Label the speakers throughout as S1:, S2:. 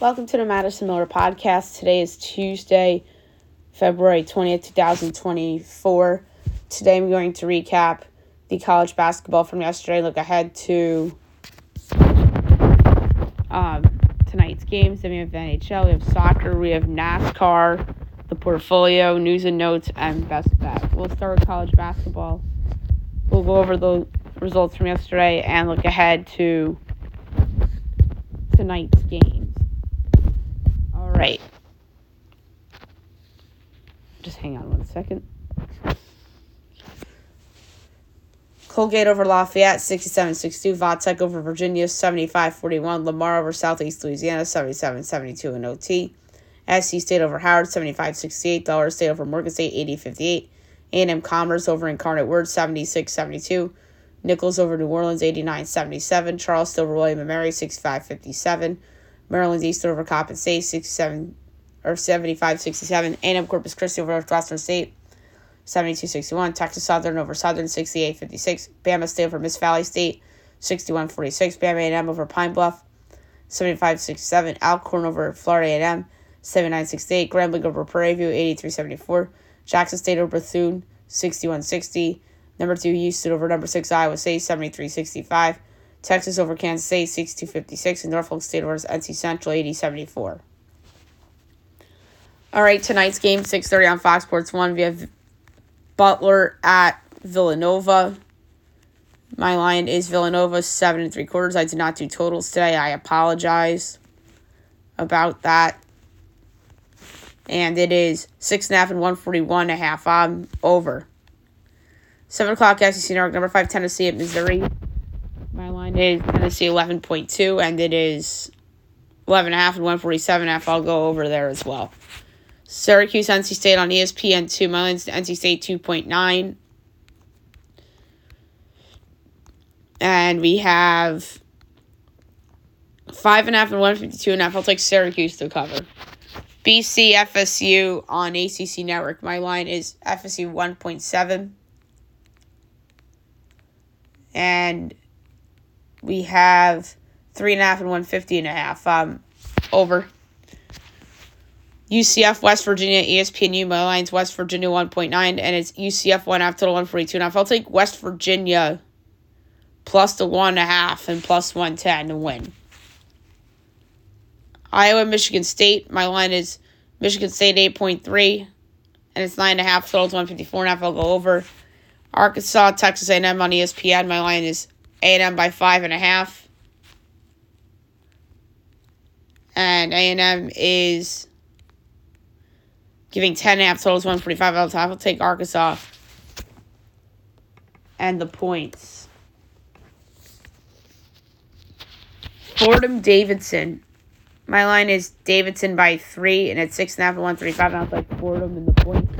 S1: Welcome to the Madison Miller podcast. Today is Tuesday, February 20th, 2024. Today I'm going to recap the college basketball from yesterday, look ahead to um, tonight's games. Then we have NHL, we have soccer, we have NASCAR, the portfolio, news and notes, and best bet. We'll start with college basketball. We'll go over the results from yesterday and look ahead to tonight's games. All right. Just hang on one second. Colgate over Lafayette, 67-62. Vatech over Virginia, 75-41. Lamar over Southeast Louisiana, 77-72 in OT. SC State over Howard, 75-68. Delaware State over Morgan State, 80-58. A&M Commerce over Incarnate Word, 76-72. Nicholls over New Orleans, 89-77. Charleston over William & Mary, 65-57. Maryland Eastern over Coppin State, 67 or 75-67. A&M Corpus Christi over Northwestern State, 72-61. Texas Southern over Southern, 68-56. Bama State over Miss Valley State, 61-46. Bama A&M over Pine Bluff, 75-67. Alcorn over Florida A&M, 79-68. Grambling over Prairie View, 83-74. Jackson State over Bethune, 61-60. Number two, Houston over number six, Iowa State, 73-65. Texas over Kansas State, 62-56. And Norfolk State over NC Central, 80-74. All right, tonight's game, 6.30 on Fox Sports 1. We have Butler at Villanova. My line is Villanova, 7 and 3 quarters. I did not do totals today. I apologize about that. And it is 6.5 and, and 141 and a half. I'm over. 7 o'clock, SEC Network, number 5, Tennessee at Missouri. My line is Tennessee 11.2, and it is 11.5 and 147 half. I'll go over there as well. Syracuse, NC State on ESPN 2. My line's NC State 2.9. And we have 5.5 and 152 and a half. I'll take Syracuse to cover. BC FSU on ACC Network. My line is FSU 1.7. And we have three and a half and one fifty and a half. Um, over. UCF West Virginia ESPNU. My line's West Virginia one point nine, and it's UCF one half total one forty two and a half. I'll take West Virginia plus the one and a half and plus one ten to win. Iowa Michigan State. My line is Michigan State eight point three, and it's nine and a half total one fifty four and a half. I'll go over. Arkansas, Texas A&M on ESPN. My line is A&M by five and a half. And A&M is giving 10 and a half totals, 145 out of top. I'll take Arkansas and the points. Fordham Davidson. My line is Davidson by three, and it's six and a half and one thirty-five. I'll take Fordham and the points.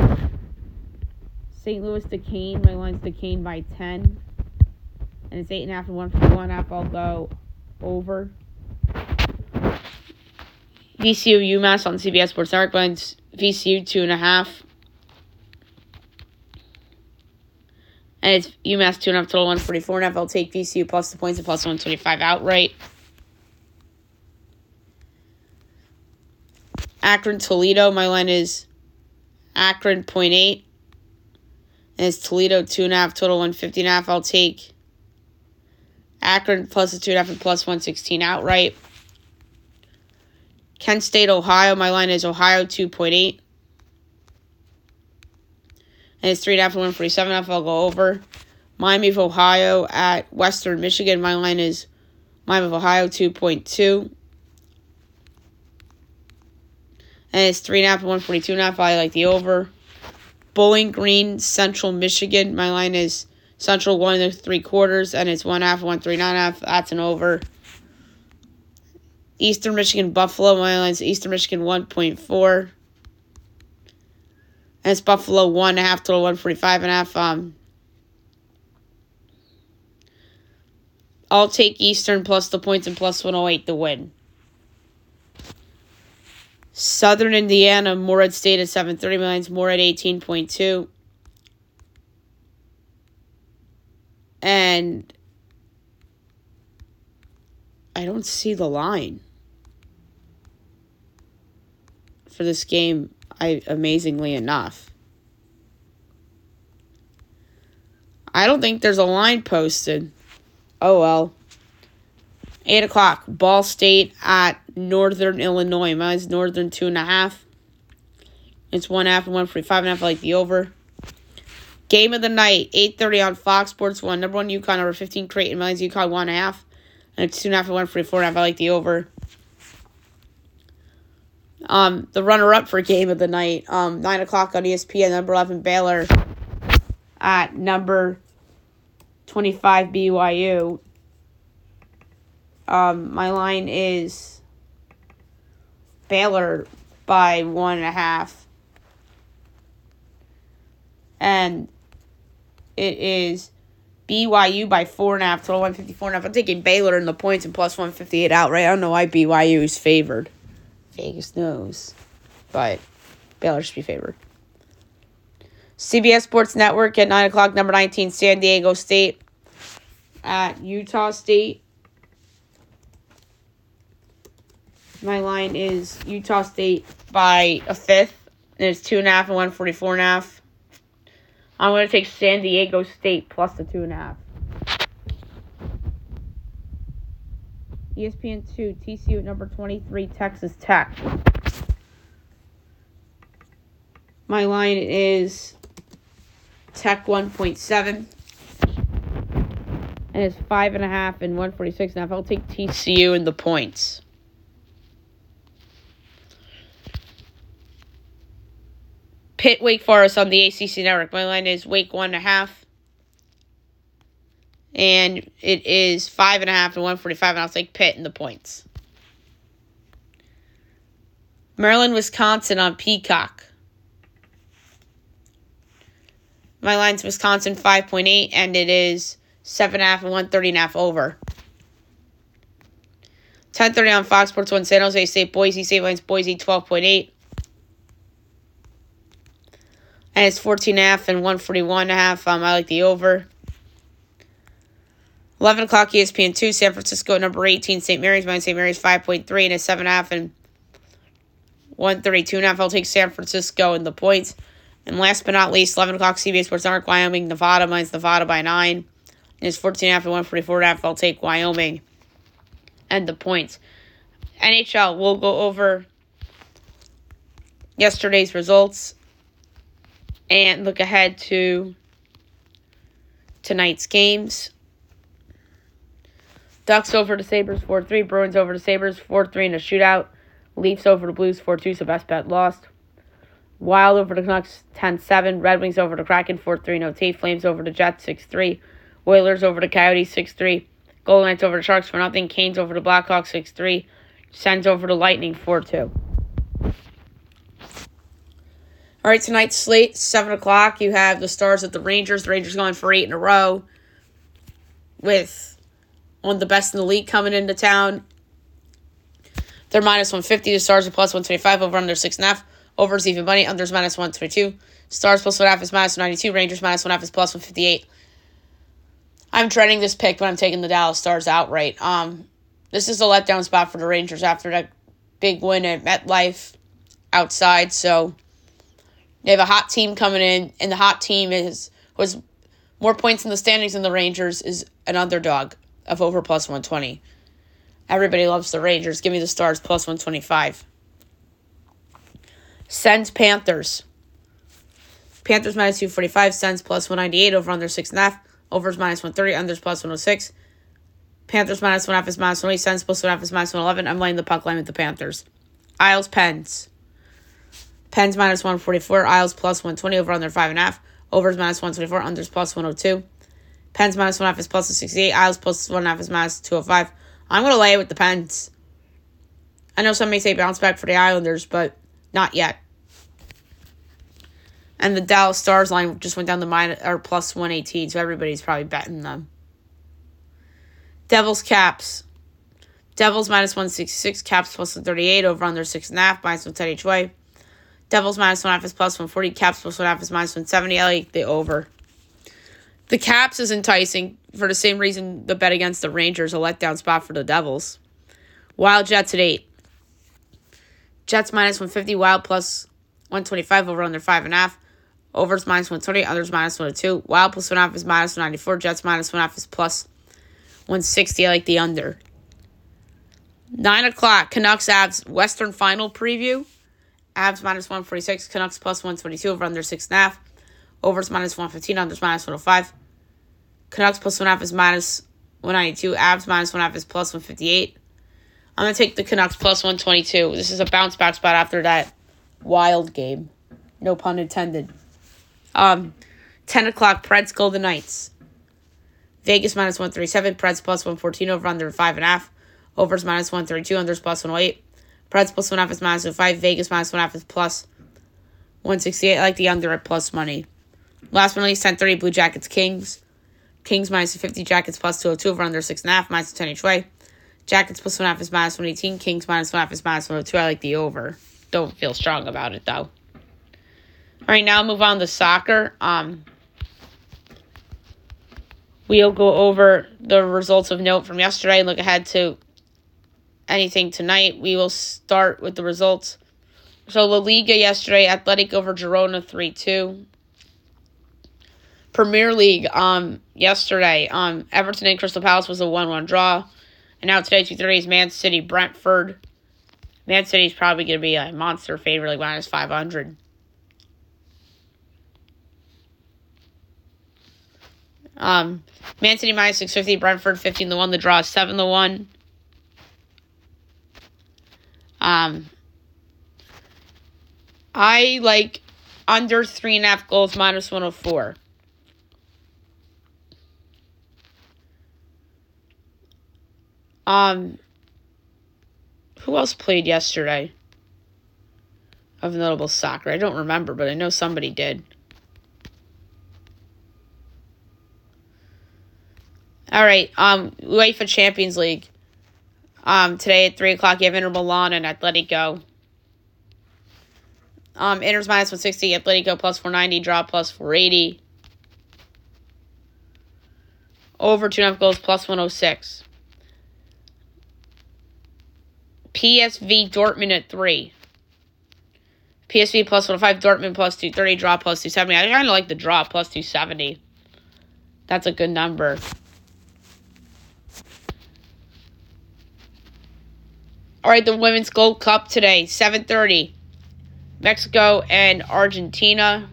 S1: St. Louis Duquesne. My line's Duquesne by 10. And it's 8.5 and 1 for 1 half. I'll go over. VCU UMass on CBS Sports Network. Mine's VCU 2.5. And it's UMass 2.5 total 144 and I'll take VCU plus the points and plus 125 outright. Akron Toledo. My line is Akron 0.8 and it's Toledo two and a half total one fifty and a half. I'll take Akron plus the two and a half and plus one sixteen outright. Kent State, Ohio. My line is Ohio two point eight. And it's three and a half. I'll go over. Miami of Ohio at Western Michigan. My line is Miami of Ohio two point two. And it's three and a half and a. I like the over. Bowling Green, Central Michigan. My line is Central one and three quarters, and it's one half, one three nine half. That's an over. Eastern Michigan, Buffalo. My line is Eastern Michigan one point four. And it's Buffalo one and a half total one forty five and a half. Um, I'll take Eastern plus the points and plus one oh eight to win. Southern Indiana, Morehead State at 730 millions, Morehead 18.2. And I don't see the line. for this game, I amazingly enough. I don't think there's a line posted. Oh well. 8 o'clock, Ball State at Northern Illinois. Mine's Northern two and a half. It's one half and one free five and a half. I like the over. Game of the night, 8.30 on Fox Sports 1. Number one, UConn, over 15, Creighton. Mine's UConn one and a half. And it's two and a half and one free four and a half. I like the over. Um, the runner up for game of the night, um, 9 o'clock on ESPN, number 11, Baylor at number 25, BYU. Um, my line is Baylor by one and a half. And it is BYU by four and a half, total 154 and a half. I'm taking Baylor in the points and plus 158 outright. I don't know why BYU is favored. Vegas knows. But Baylor should be favored. CBS Sports Network at 9 o'clock, number 19, San Diego State at Utah State. My line is Utah State by a fifth, and it's 2.5 and 144.5. I'm going to take San Diego State plus the two and a half. ESPN 2, TCU at number 23, Texas Tech. My line is Tech 1.7. And it's 5.5 and, and 146 and. I'll take TCU in the points. Pitt Wake Forest on the ACC network. My line is Wake one and a half, and it is five and a half to one forty five, and I'll take Pitt in the points. Maryland, Wisconsin on Peacock. My line's Wisconsin 5.8, and it is 7.5 and, and 130.5 over. 10.30 on Fox Sports 1, San Jose State, Boise, State Lines, Boise 12.8. And it's 14 and a half and 141 and a half. Um, I like the over. 11 o'clock ESPN 2, San Francisco number 18, St. Mary's. Mine St. Mary's 5.3 and a 7.5 and 132 and a half. I'll take San Francisco and the points. And last but not least, 11 o'clock CBS Sports Network, Wyoming, Nevada. Mine's Nevada by 9. And it's 14 and a half and 144 and a half. I'll take Wyoming and the points. NHL, we'll go over yesterday's results and look ahead to tonight's games. Ducks over the Sabres 4 3. Bruins over the Sabres 4 3 in a shootout. Leafs over the Blues 4 2, so best bet lost. Wild over the Canucks 10 7. Red Wings over the Kraken 4 3 no T. Flames over the Jets 6 3. Oilers over the Coyotes 6 3. Golden Knights over the Sharks for nothing. Canes over the Blackhawks 6 3. Sens over the Lightning 4 2. All right, tonight's slate, 7 o'clock. You have the Stars at the Rangers. The Rangers going for eight in a row with one of the best in the league coming into town. They're minus 150. The Stars are plus 125. Over under 6.5. Overs even money. Unders minus 122. Stars plus 1.5 is minus 92. Rangers minus 1.5 is plus 158. I'm treading this pick, but I'm taking the Dallas Stars outright. Um, this is a letdown spot for the Rangers after that big win at MetLife outside. So they have a hot team coming in, and the hot team is was more points in the standings than the Rangers is an underdog of over plus 120. Everybody loves the Rangers. Give me the Stars plus 125. Sens Panthers. Panthers minus 245. Sens plus 198. Over under 6.5. Overs minus 130. Unders plus 106. Panthers minus 1 half is minus 108. Sens plus 1.5 is minus 111. I'm laying the puck line with the Panthers. Isles Pens. Pens minus 144. Isles plus 120. Over under 5.5. Overs minus 124. Unders plus 102. Pens minus one half is plus 68. Isles plus one half is minus 205. I'm going to lay it with the Pens. I know some may say bounce back for the Islanders, but not yet. And the Dallas Stars line just went down to minus or plus 118, so everybody's probably betting them. Devils Caps. Devils minus 166, Caps plus 138, over under 6.5, minus 110 each way. Devils minus 1 half is plus 140, Caps plus 1 half is minus 170. I like the over. The Caps is enticing for the same reason the bet against the Rangers, a letdown spot for the Devils. Wild Jets at 8. Jets minus 150, Wild plus 125 over under 5.5. Overs minus 120, others minus 102. Wild plus one half is minus 194. Jets minus one half is plus 160. I like the under. 9 o'clock, Canucks Avs Western Final preview. Avs minus 146, Canucks plus 122 over under 6.5. Overs minus 115, unders minus 105. Canucks plus 1.5 is minus 192. Avs minus 1.5 is plus 158. I'm going to take the Canucks plus 122. This is a bounce back spot after that wild game. No pun intended. Um, 10 o'clock, Preds Golden Knights. Vegas minus 137, Preds plus 114 over under 5.5. Overs minus 132, unders plus 108. Preds plus one half is minus 5. Vegas minus one half is plus 168. I like the under at plus money. Last but not least, 1030, Blue Jackets Kings. Kings minus 50, Jackets plus 202 over under 6.5, minus 10 each way. Jackets plus 1.5 is minus 118. Kings minus 1.5 is minus 102. I like the over. Don't feel strong about it, though. All right, now move on to soccer. Um, we'll go over the results of note from yesterday and look ahead to anything tonight. We will start with the results. So La Liga yesterday, Athletic over Girona 3-2. Premier League um yesterday, um Everton and Crystal Palace was a 1-1 draw. And now today, 2.30 is Man City Brentford. Man City is probably going to be a monster favorite, like minus 500. Um, Man City minus 650, Brentford 15 to 1. The draw is 7 to 1. Um, I like under 3.5 goals minus 104. Um, who else played yesterday? Of notable soccer. I don't remember, but I know somebody did. All right. Um, UEFA Champions League. Um, today at three o'clock, you have Inter Milan and Atletico. Um, Inter's minus one sixty, Atletico plus four ninety, draw plus four eighty. Over two and a half goals plus one oh six. PSV Dortmund at three. PSV plus 105, Dortmund plus 230, draw plus 270. I kind of like the draw plus 270. That's a good number. All right, the Women's Gold Cup today, 7:30. Mexico and Argentina.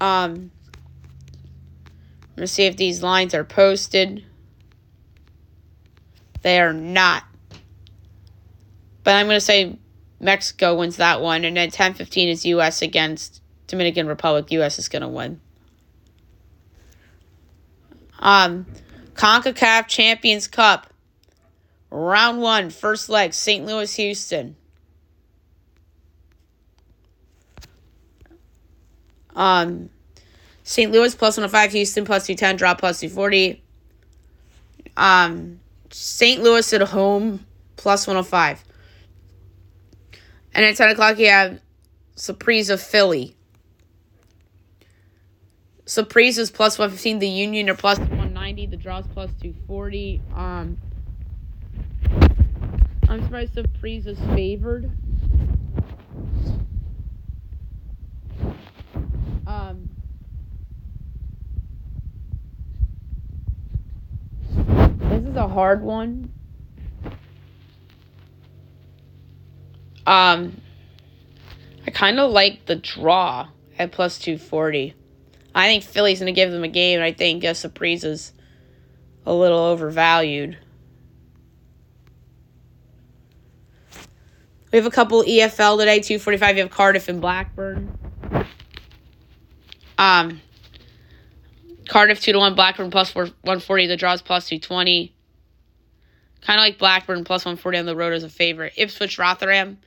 S1: Um to see if these lines are posted. They are not. But I'm going to say Mexico wins that one. And then 10:15 is U.S. against Dominican Republic. U.S. is going to win. Um, CONCACAF Champions Cup. Round one, first leg, St. Louis, Houston. Um, St. Louis plus 105, Houston plus 210, draw plus 240. Um, St. Louis at home plus 105. And at 10 o'clock, you have Saprissa Philly. Saprissa is plus 115. The Union are plus 190. The draws plus 240. Um, I'm surprised Saprissa is favored. Um, this is a hard one. Um, I kind of like the draw at plus 240. I think Philly's going to give them a game, and I think uh, Saprissa's a little overvalued. We have a couple EFL today, 245. You have Cardiff and Blackburn. Um, Cardiff 2 to 1, Blackburn plus 4, 140. The draws plus 220. Kind of like Blackburn plus 140 on the road as a favorite. Ipswich Rotherham.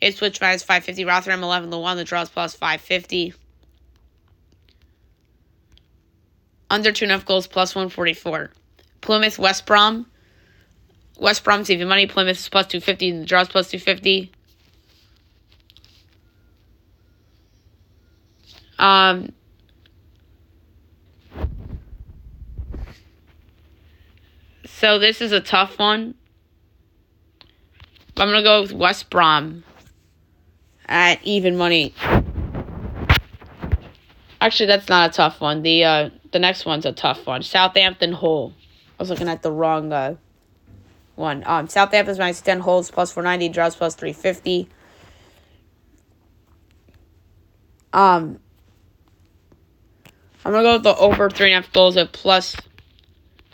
S1: Ipswich minus 550. Rotherham 11 to 1. The draws plus 550. Under two 2.5 goals plus 144. Plymouth West Brom. West Brom's even money. Plymouth is plus 250. And the draws plus 250. Um, so this is a tough one. I'm gonna go with West Brom at even money. Actually, that's not a tough one. The uh, the next one's a tough one. Southampton Hull. I was looking at the wrong uh, one. Um, Southampton's minus ten Hull's plus four ninety. Draws plus three fifty. Um, I'm gonna go with the over three and a half goals at plus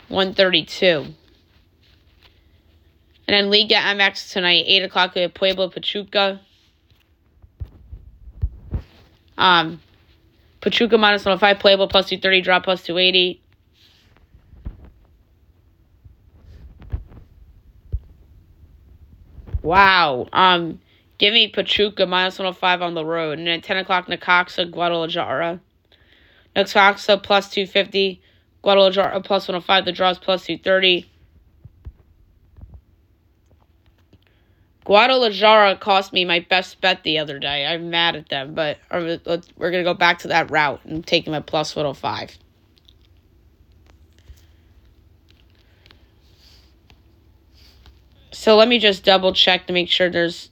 S1: one thirty two. And then Liga MX tonight, 8 o'clock, we have Puebla Pachuca. Um, Pachuca minus 105, Puebla plus 230, draw plus 280. Wow. Um, give me Pachuca minus 105 on the road. And then 10 o'clock, Necaxa, Guadalajara. Necaxa plus 250, Guadalajara plus 105, the draws plus 230. Guadalajara cost me my best bet the other day. I'm mad at them, but we're going to go back to that route and take them at plus 105. So let me just double check to make sure there's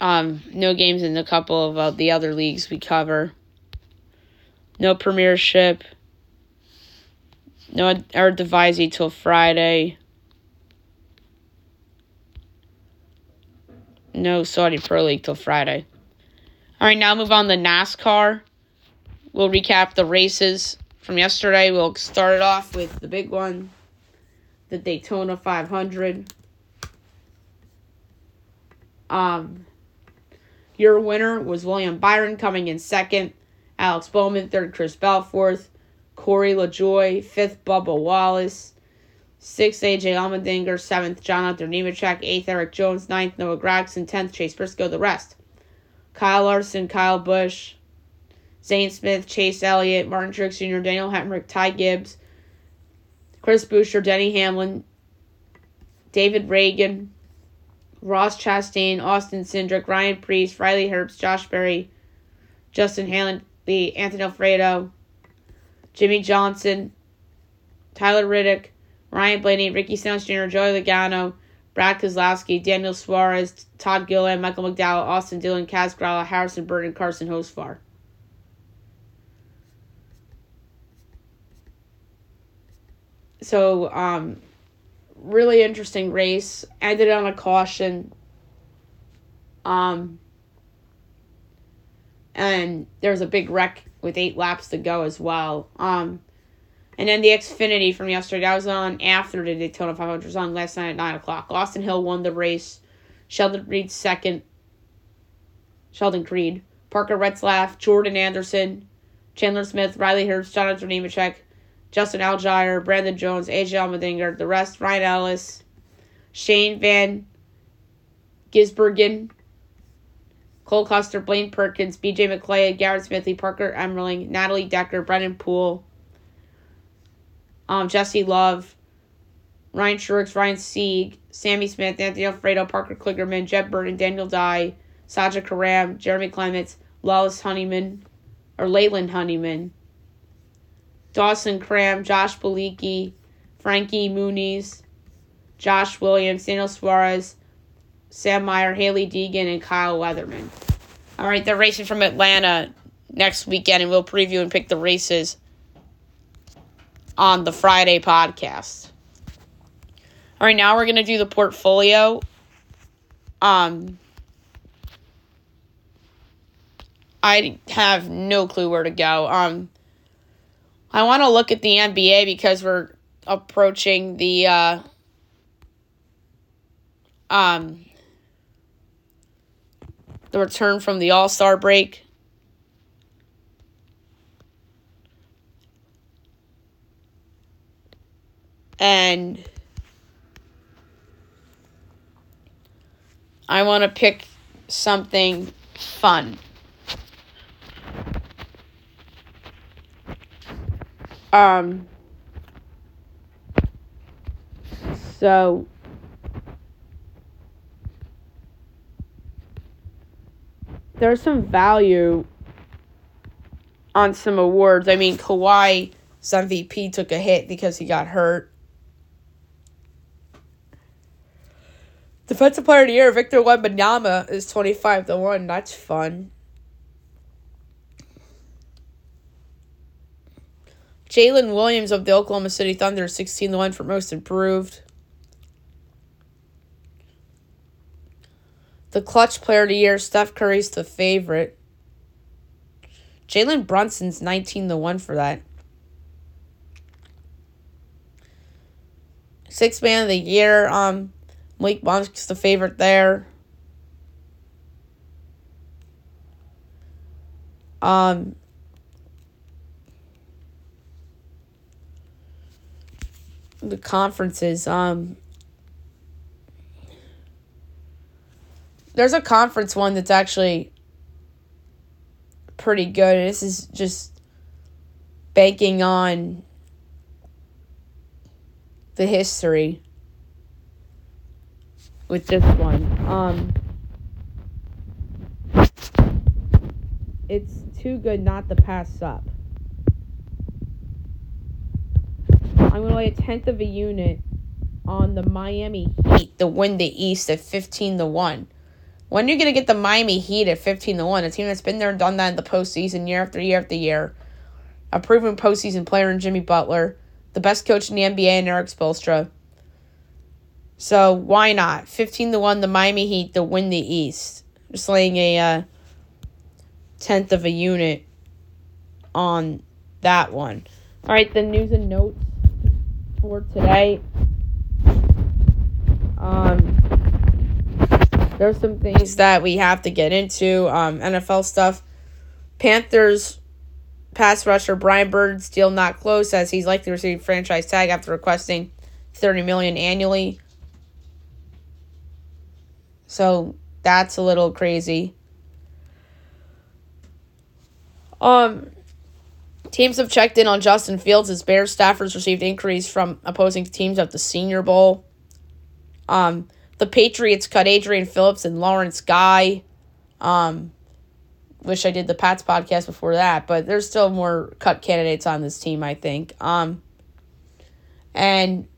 S1: um, no games in a couple of uh, the other leagues we cover. No premiership. No Eredivisie till Friday. no Saudi Pro League till Friday. All right, now move on to NASCAR. We'll recap the races from yesterday. We'll start it off with the big one, the Daytona 500. Um, your winner was William Byron coming in second, Alex Bowman third, Chris Bell fourth, Corey LaJoie fifth, Bubba Wallace Sixth, AJ Allmendinger. Seventh, Jonathan Nemechek. Eighth, Erik Jones. Ninth, Noah Gragson. Tenth, Chase Briscoe. The rest. Kyle Larson, Kyle Busch, Zane Smith, Chase Elliott, Martin Truex Jr., Daniel Hemric, Ty Gibbs, Chris Buescher, Denny Hamlin, David Ragan, Ross Chastain, Austin Cindric, Ryan Preece, Riley Herbst, Josh Berry, Justin Haley, Anthony Alfredo, Jimmie Johnson, Tyler Reddick, Ryan Blaney, Ricky Stenhouse Jr., Joey Logano, Brad Keselowski, Daniel Suarez, Todd Gilliland, Michael McDowell, Austin Dillon, Kaz Grala, Harrison Burton, Carson Hocevar. So, um, really interesting race. Ended on a caution. Um, and there was a big wreck with eight laps to go as well. Um, and then the Xfinity from yesterday, that was on after the Daytona 500 was on last night at 9 o'clock. Austin Hill won the race. Sheldon Creed second. Sheldon Creed. Parker Retzlaff, Jordan Anderson, Chandler Smith, Riley Herbst, Jonathan Nemechek, Justin Allgaier, Brandon Jones, AJ Allmendinger, the rest, Ryan Ellis, Shane Van Gisbergen, Cole Custer, Blaine Perkins, BJ McLeod, Garrett Smithley, Parker Emerling, Natalie Decker, Brennan Poole, um, Jesse Love, Ryan Truex, Ryan Sieg, Sammy Smith, Anthony Alfredo, Parker Kligerman, Jeb Burton, Daniel Dye, Sage Karam, Jeremy Clements, Lawless Honeyman, or Leland Honeyman, Dawson Cram, Josh Bilicki, Frankie Muniz, Josh Williams, Daniel Suarez, Sam Mayer, Hailie Deegan, and Kyle Weatherman. All right, they're racing from Atlanta next weekend, and we'll preview and pick the races on the Friday podcast. All right, now we're going to do the portfolio. Um I have no clue where to go. Um I want to look at the NBA because we're approaching the uh um the return from the All-Star break. and I want to pick something fun. Um, so there's some value on some awards. I mean, Kawhi's MVP took a hit because he got hurt. Defensive Player of the Year, Victor Wembanyama is 25 to 1. That's fun. Jalen Williams of the Oklahoma City Thunder, 16 to 1 for most improved. The clutch player of the year, Steph Curry's the favorite. Jalen Brunson's 19 to 1 for that. Sixth man of the year, um, Malik Monk's the favorite there. Um, the conferences. Um, there's a conference one that's actually pretty good. This is just banking on the history with this one. Um, it's too good not to pass up. I'm going to lay a tenth of a unit on the Miami Heat to win the East at 15 to 1. When are you going to get the Miami Heat at 15 to 1? A team that's been there and done that in the postseason year after year after year. A proven postseason player in Jimmy Butler. The best coach in the NBA in Erik Spoelstra. So why not? 15 to 1, the Miami Heat to win the East. Just laying a uh, tenth of a unit on that one. All right, the news and notes for today. Um, there's some things that we have to get into. Um, NFL stuff. Panthers pass rusher Brian Burns deal not close as he's likely to receive franchise tag after requesting 30 million annually. So that's a little crazy. Um teams have checked in on Justin Fields as Bears staffers received inquiries from opposing teams at the Senior Bowl. Um the Patriots cut Adrian Phillips and Lawrence Guy. Um, wish I did the Pats podcast before that, but there's still more cut candidates on this team, I think. Um, and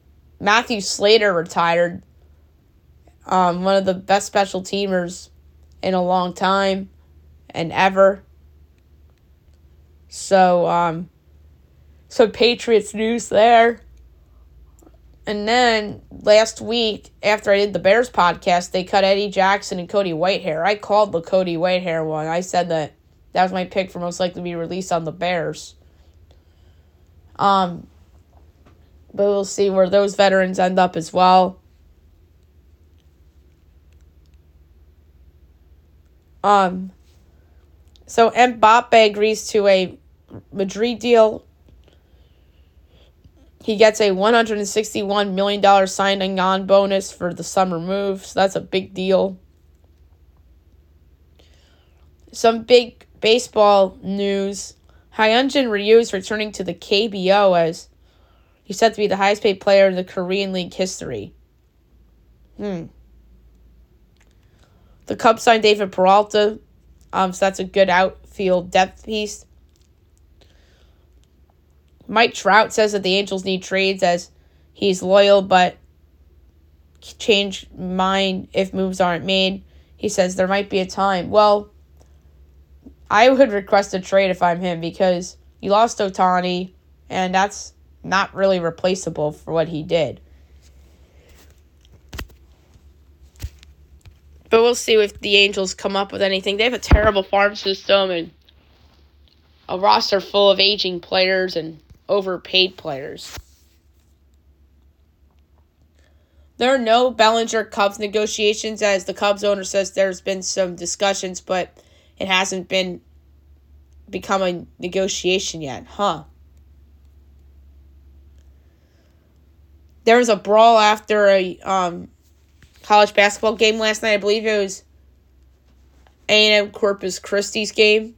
S1: Matthew Slater retired. Um, one of the best special teamers in a long time and ever. So, um, so Patriots news there. And then last week, after I did the Bears podcast, they cut Eddie Jackson and Cody Whitehair. I called the Cody Whitehair one. I said that that was my pick for most likely to be released on the Bears. Um, but we'll see where those veterans end up as well. Um, so Mbappe agrees to a Madrid deal he gets a $161 million signing on bonus for the summer move, so that's a big deal. Some big baseball news. Hyunjin Ryu is returning to the KBO as he's said to be the highest paid player in the Korean League history. Hmm. The Cubs signed David Peralta, um, so that's a good outfield depth piece. Mike Trout says that the Angels need trades as he's loyal but change mind if moves aren't made. He says there might be a time. Well, I would request a trade if I'm him because you lost Ohtani, and that's not really replaceable for what he did. But we'll see if the Angels come up with anything. They have a terrible farm system and a roster full of aging players and overpaid players. There are no Bellinger Cubs negotiations, as the Cubs owner says there's been some discussions, but it hasn't been become a negotiation yet, huh? There was a brawl after a um, college basketball game last night. I believe it was A&M Corpus Christi's game.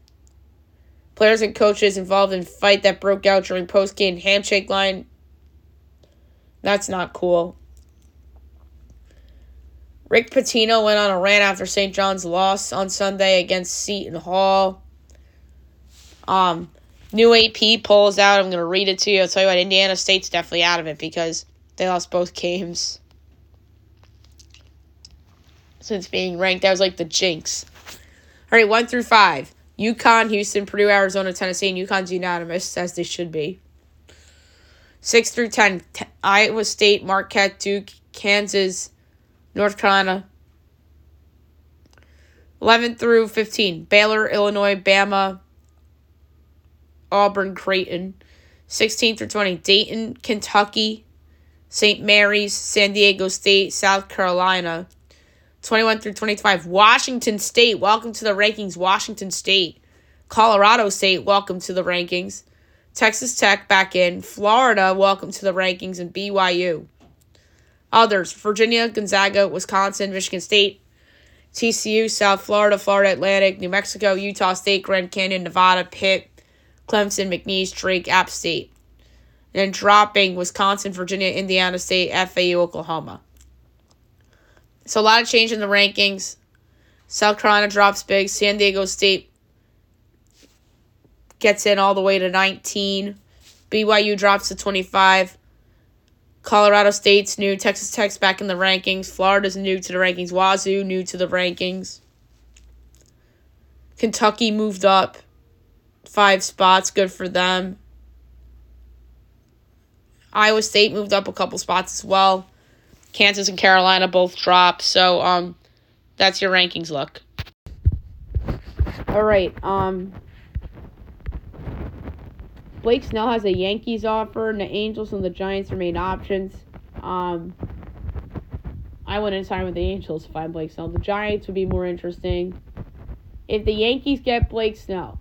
S1: Players and coaches involved in fight that broke out during post game handshake line. That's not cool. Rick Pitino went on a rant after St. John's loss on Sunday against Seton Hall. Um, new AP polls out. I'm going to read it to you. I'll tell you what, Indiana State's definitely out of it because they lost both games. since being ranked. That was like the jinx. All right, one through five. UConn, Houston, Purdue, Arizona, Tennessee, and UConn's unanimous, as they should be. 6 through 10, T- Iowa State, Marquette, Duke, Kansas, North Carolina. 11 through 15, Baylor, Illinois, Bama, Auburn, Creighton. 16 through 20, Dayton, Kentucky, St. Mary's, San Diego State, South Carolina. 21 through 25, Washington State, welcome to the rankings, Washington State. Colorado State, welcome to the rankings. Texas Tech back in. Florida, welcome to the rankings, and BYU. Others Virginia, Gonzaga, Wisconsin, Michigan State, TCU, South Florida, Florida Atlantic, New Mexico, Utah State, Grand Canyon, Nevada, Pitt, Clemson, McNeese, Drake, App State. And then dropping Wisconsin, Virginia, Indiana State, FAU, Oklahoma. So a lot of change in the rankings. South Carolina drops big. San Diego State gets in all the way to 19. BYU drops to 25. Colorado State's new. Texas Tech's back in the rankings. Florida's new to the rankings. Wazoo new to the rankings. Kentucky moved up five spots. Good for them. Iowa State moved up a couple spots as well. Kansas and Carolina both dropped. So um that's your rankings look. All right. Um Blake Snell has a Yankees offer, and the Angels and the Giants remain options. Um, I wouldn't sign with the Angels if I'm Blake Snell. The Giants would be more interesting. If the Yankees get Blake Snell,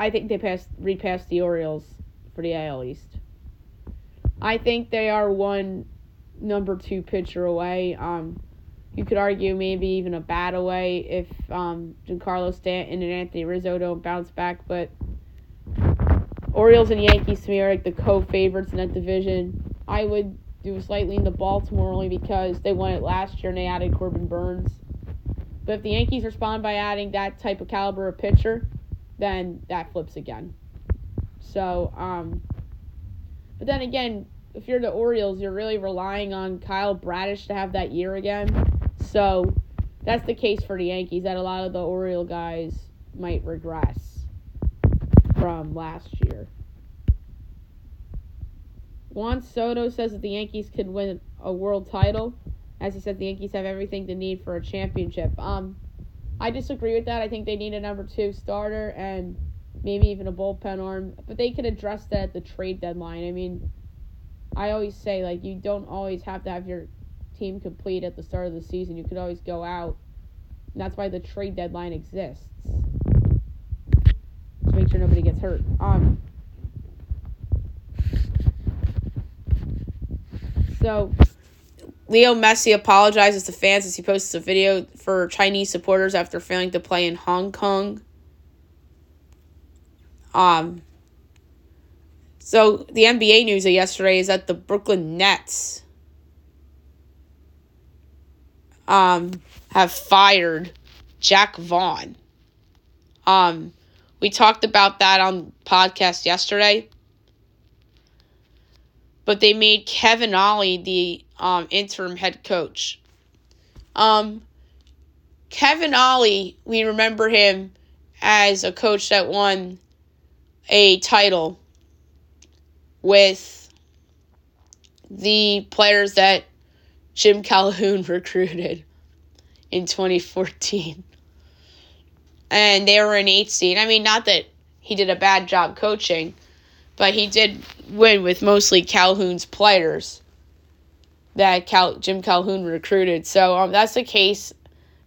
S1: I think they pass read past the Orioles for the AL East. I think they are one number two pitcher away. Um, you could argue maybe even a bat away if um, Giancarlo Stanton and Anthony Rizzo don't bounce back, but Orioles and Yankees to me are like the co-favorites in that division. I would do slightly in the Baltimore only because they won it last year and they added Corbin Burnes. But if the Yankees respond by adding that type of caliber of pitcher, then that flips again. So, um, but then again, if you're the Orioles, you're really relying on Kyle Bradish to have that year again. So that's the case for the Yankees that a lot of the Oriole guys might regress from last year. Juan Soto says that the Yankees could win a world title. As he said, the Yankees have everything they need for a championship. Um, I disagree with that. I think they need a number two starter and maybe even a bullpen arm. But they could address that at the trade deadline. I mean, I always say like you don't always have to have your team complete at the start of the season. You could always go out. And that's why the trade deadline exists To make sure nobody gets hurt. Um, so, Leo Messi apologizes to fans as he posts a video for Chinese supporters after failing to play in Hong Kong. Um, so the NBA news of yesterday is that the Brooklyn Nets um, have fired Jacque Vaughn. Um, we talked about that on podcast yesterday. But they made Kevin Ollie the um, interim head coach. Um, Kevin Ollie, we remember him as a coach that won a title with the players that Jim Calhoun recruited in 2014 and they were an eight seed. I mean, not that he did a bad job coaching, but he did win with mostly Calhoun's players that Cal- Jim Calhoun recruited. So um, that's the case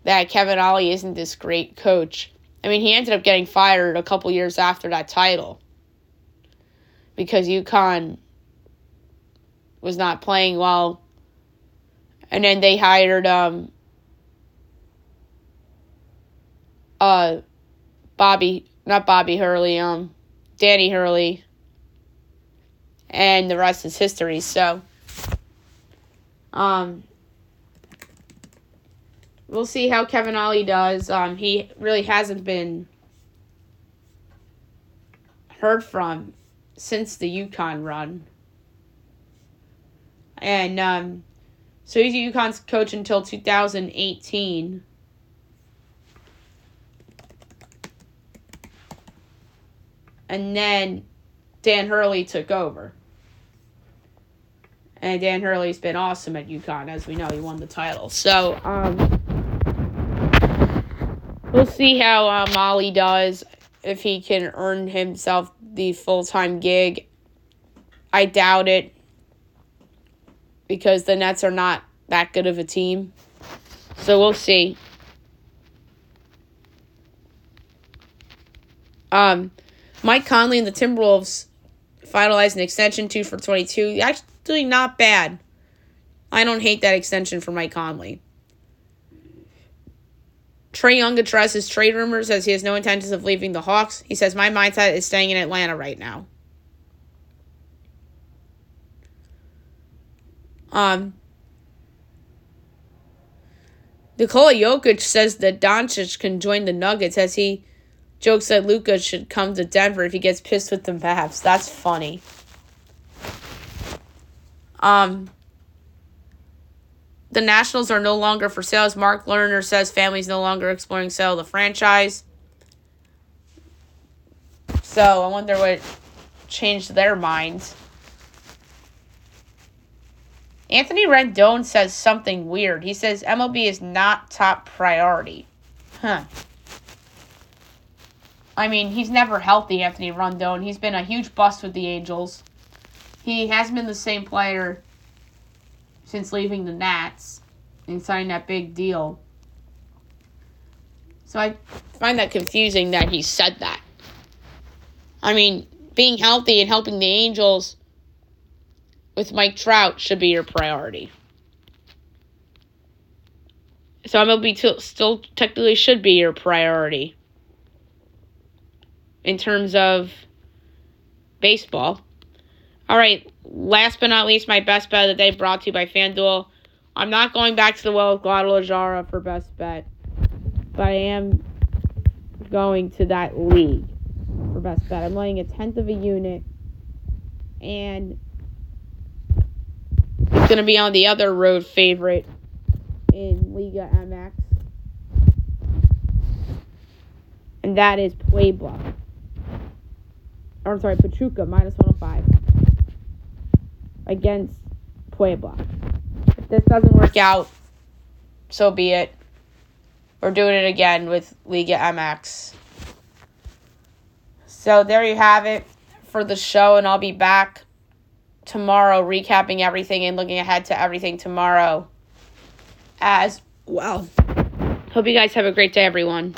S1: that Kevin Ollie isn't this great coach. I mean, he ended up getting fired a couple years after that title because UConn was not playing well. And then they hired um, uh Bobby not Bobby Hurley, um Danny Hurley. And the rest is history. So um we'll see how Kevin Ollie does. Um he really hasn't been heard from since the UConn run. And um So he's UConn's coach until 2018. And then Dan Hurley took over. And Dan Hurley's been awesome at UConn, as we know. He won the title. So, um, we'll see how uh, Molly does if he can earn himself the full time gig. I doubt it because the Nets are not that good of a team. So we'll see. Um, Mike Conley and the Timberwolves finalized an extension two for 22. Actually, not bad. I don't hate that extension for Mike Conley. Trae Young addresses trade rumors as he has no intentions of leaving the Hawks. He says, My mindset is staying in Atlanta right now. Um, Nikola Jokic says that Doncic can join the Nuggets as he jokes that Luka should come to Denver if he gets pissed with the Mavs. That's funny. Um, the Nationals are no longer for sale. As Mark Lerner says, family's no longer exploring sale of the franchise. So I wonder what changed their minds. Anthony Rendon says something weird. He says MLB is not top priority. Huh. I mean, he's never healthy, Anthony Rendon. He's been a huge bust with the Angels. He hasn't been the same player since leaving the Nats and signing that big deal. So I find that confusing that he said that. I mean, being healthy and helping the Angels with Mike Trout should be your priority. So MLB t- still technically should be your priority in terms of baseball. All right, last but not least, my best bet of the day brought to you by FanDuel. I'm not going back to the well with Guadalajara for best bet, but I am going to that league for best bet. I'm laying a tenth of a unit, and it's going to be on the other road favorite in Liga MX, and that is Puebla. Or I'm sorry, Pachuca minus 105 against Puebla. If this doesn't work out, so be it. We're doing it again with Liga MX. So there you have it for the show, and I'll be back tomorrow recapping everything and looking ahead to everything tomorrow as well. Hope you guys have a great day, everyone.